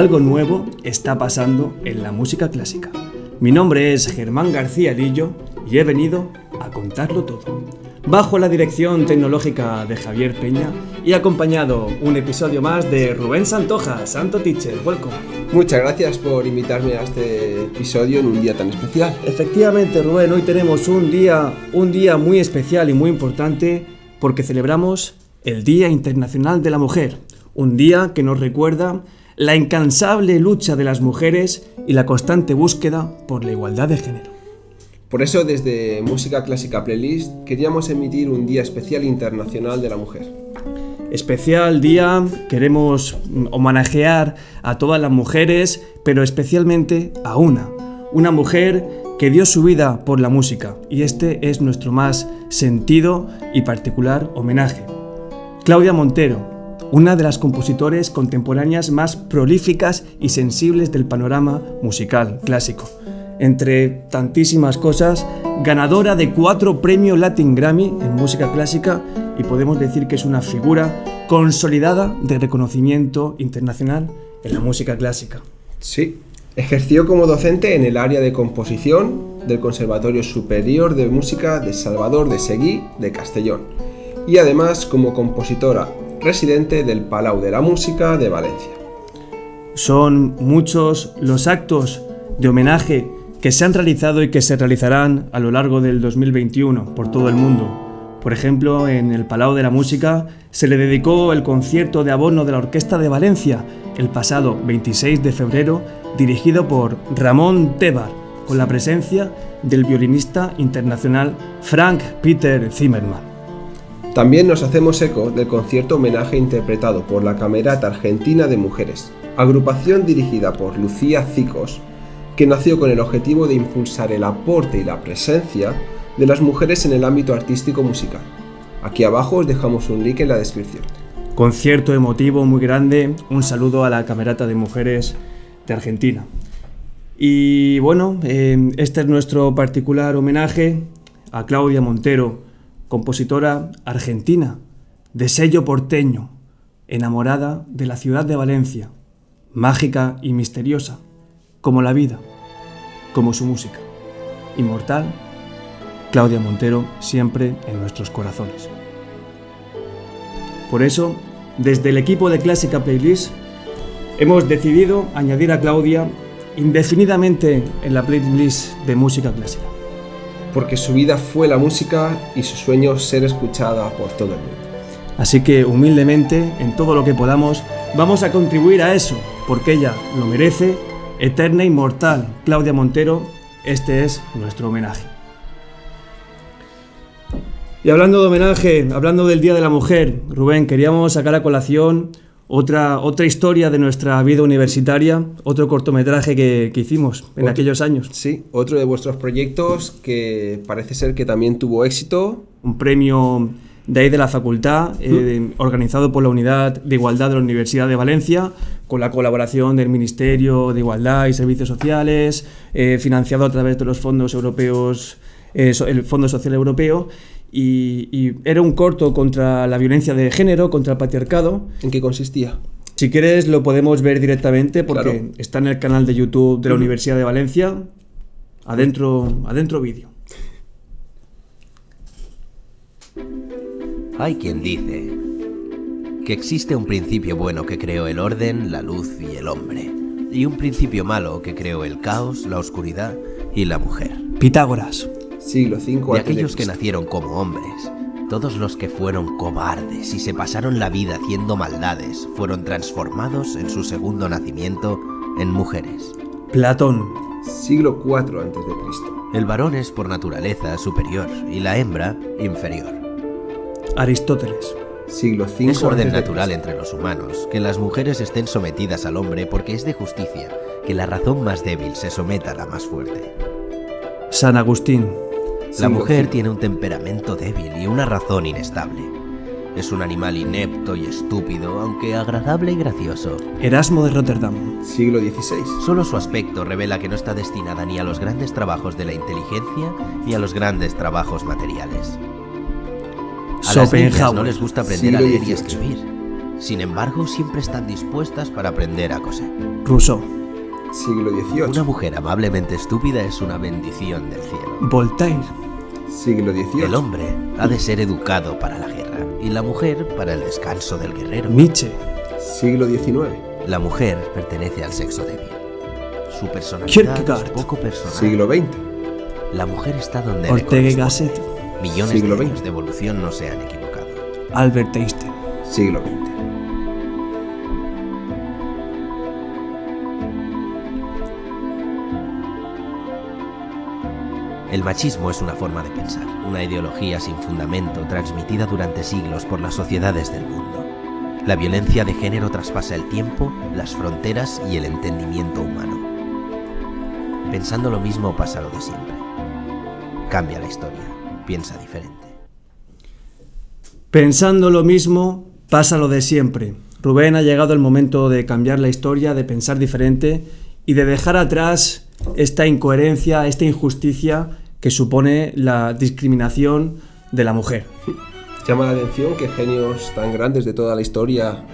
Algo nuevo está pasando en la música clásica. Mi nombre es Germán García Lillo y he venido a contarlo todo. Bajo la dirección tecnológica de Javier Peña y acompañado un episodio más de Rubén Santoja, Santo Teacher, welcome. Muchas gracias por invitarme a este episodio en un día tan especial. Efectivamente, Rubén, hoy tenemos un día, un día muy especial y muy importante porque celebramos el Día Internacional de la Mujer, un día que nos recuerda la incansable lucha de las mujeres y la constante búsqueda por la igualdad de género. Por eso desde Música Clásica Playlist queríamos emitir un Día Especial Internacional de la Mujer. Especial día, queremos homenajear a todas las mujeres, pero especialmente a una, una mujer que dio su vida por la música, y este es nuestro más sentido y particular homenaje. Claudia Montero, una de las compositores contemporáneas más prolíficas y sensibles del panorama musical clásico. Entre tantísimas cosas, ganadora de cuatro premios Latin Grammy en música clásica y podemos decir que es una figura consolidada de reconocimiento internacional en la música clásica. Sí, ejerció como docente en el área de composición del Conservatorio Superior de Música de Salvador de Seguí de Castellón y además como compositora residente del Palau de la Música de Valencia. Son muchos los actos de homenaje que se han realizado y que se realizarán a lo largo del 2021 por todo el mundo. Por ejemplo, en el Palau de la Música se le dedicó el concierto de abono de la Orquesta de Valencia el pasado 26 de febrero, dirigido por Ramón Tebar, con la presencia del violinista internacional Frank Peter Zimmermann. También nos hacemos eco del concierto homenaje interpretado por la Camerata Argentina de Mujeres, agrupación dirigida por Lucía Cicos, que nació con el objetivo de impulsar el aporte y la presencia de las mujeres en el ámbito artístico musical. Aquí abajo os dejamos un link en la descripción. Concierto emotivo muy grande, un saludo a la Camerata de Mujeres de Argentina. Y bueno, eh, este es nuestro particular homenaje a Claudia Montero, compositora argentina, de sello porteño, enamorada de la ciudad de Valencia, mágica y misteriosa, como la vida, como su música. Inmortal, Claudia Montero siempre en nuestros corazones. Por eso, desde el equipo de Clásica Playlist, hemos decidido añadir a Claudia indefinidamente en la playlist de música clásica porque su vida fue la música y su sueño ser escuchada por todo el mundo. Así que humildemente, en todo lo que podamos, vamos a contribuir a eso, porque ella lo merece, eterna inmortal, Claudia Montero, este es nuestro homenaje. Y hablando de homenaje, hablando del Día de la Mujer, Rubén, queríamos sacar a colación otra, otra historia de nuestra vida universitaria, otro cortometraje que, hicimos en aquellos años. Sí, otro de vuestros proyectos que parece ser que también tuvo éxito. Un premio de ahí de la facultad, eh, organizado por la Unidad de Igualdad de la Universidad de Valencia, con la colaboración del Ministerio de Igualdad y Servicios Sociales, eh, financiado a través de los fondos europeos, eh, el Fondo Social Europeo, y, era un corto contra la violencia de género, contra el patriarcado. ¿En qué consistía? Si quieres lo podemos ver directamente porque está en el canal de YouTube de la Universidad de Valencia. Adentro, adentro vídeo. Hay quien dice que existe un principio bueno que creó el orden, la luz y el hombre, y un principio malo que creó el caos, la oscuridad y la mujer. Pitágoras siglo V. De aquellos que nacieron como hombres, todos los que fueron cobardes y se pasaron la vida haciendo maldades fueron transformados en su segundo nacimiento en mujeres. Platón. Siglo IV a.C. El varón es por naturaleza superior y la hembra inferior. Aristóteles. Siglo V. Es orden natural entre los humanos que las mujeres estén sometidas al hombre porque es de justicia que la razón más débil se someta a la más fuerte. San Agustín. La mujer tiene un temperamento débil y una razón inestable. Es un animal inepto y estúpido, aunque agradable y gracioso. Erasmo de Rotterdam. Siglo XVI. Solo su aspecto revela que no está destinada ni a los grandes trabajos de la inteligencia ni a los grandes trabajos materiales. A las niñas no les gusta aprender a leer y escribir. Sin embargo, siempre están dispuestas para aprender a coser. Rousseau, Siglo Una XVIII. mujer amablemente estúpida es una bendición del cielo. Voltaire, Siglo XVIII. El hombre ha de ser educado para la guerra y la mujer para el descanso del guerrero. Nietzsche, Siglo XIX. La mujer pertenece al sexo débil. Su personalidad Kierkegaard. es poco personal. Siglo XX. La mujer está donde le Ortega y corresponde. Gasset, Millones Siglo de años de evolución no se han equivocado. Albert Einstein, Siglo XX. El machismo es una forma de pensar, una ideología sin fundamento transmitida durante siglos por las sociedades del mundo. La violencia de género traspasa el tiempo, las fronteras y el entendimiento humano. Pensando lo mismo pasa lo de siempre. Cambia la historia, piensa diferente. Pensando lo mismo, pasa lo de siempre. Rubén ha llegado el momento de cambiar la historia, de pensar diferente y de dejar atrás esta incoherencia, esta injusticia que supone la discriminación de la mujer. Llama la atención que genios tan grandes de toda la historia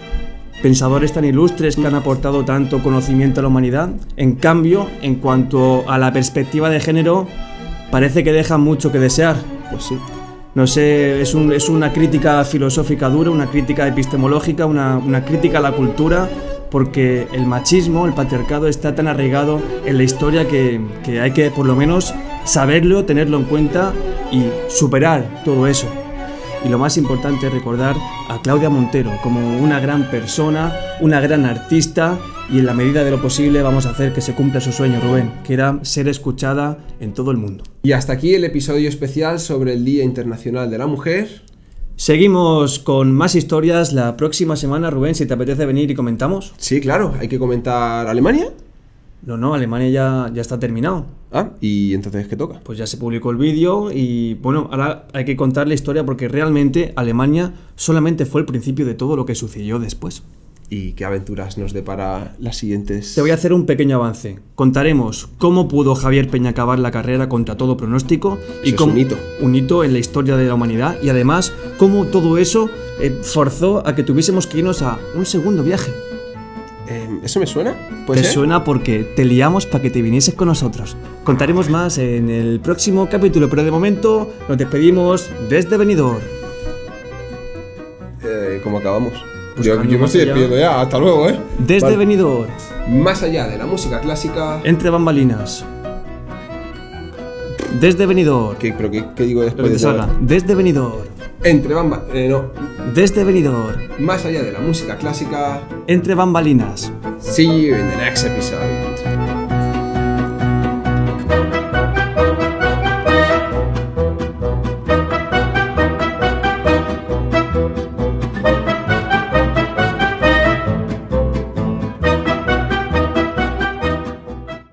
Pensadores tan ilustres que han aportado tanto conocimiento a la humanidad, en cambio, en cuanto a la perspectiva de género, parece que dejan mucho que desear. Pues sí. No sé, es, un- es una crítica filosófica dura, una crítica epistemológica, una, una crítica a la cultura, porque el machismo, el patriarcado está tan arraigado en la historia que, hay que por lo menos saberlo, tenerlo en cuenta y superar todo eso. Y lo más importante es recordar a Claudia Montero como una gran persona, una gran artista y en la medida de lo posible vamos a hacer que se cumpla su sueño, Rubén, que era ser escuchada en todo el mundo. Y hasta aquí el episodio especial sobre el Día Internacional de la Mujer. Seguimos con más historias la próxima semana, Rubén, si te apetece venir y comentamos. Sí, claro, hay que comentar Alemania. No, no, Alemania ya, ya está terminado. Ah, y entonces, ¿qué toca? Pues ya se publicó el vídeo y bueno, ahora hay que contar la historia porque realmente Alemania solamente fue el principio de todo lo que sucedió después. ¿Y qué aventuras nos depara las siguientes? Te voy a hacer un pequeño avance. Contaremos cómo pudo Javier Peña acabar la carrera contra todo pronóstico y cómo un hito. un hito en la historia de la humanidad y además cómo todo eso eh, forzó a que tuviésemos que irnos a un segundo viaje. Eh, ¿Eso me suena? ¿Puede Te ser? suena porque te liamos para que te vinieses con nosotros. Contaremos más en el próximo capítulo, pero de momento nos despedimos desde Benidorm. Eh, ¿Cómo acabamos? Pues yo, me estoy despidiendo ya. Hasta luego, ¿eh? Desde Vale. Benidorm, Más allá de la música clásica... entre bambalinas. Desde Benidorm, ¿Qué, ¿Pero qué, qué digo después de salga. Desde Benidorm, Entre bamba... Eh, no. desde Benidorm, Más allá de la música clásica... entre bambalinas. See you in the next episode.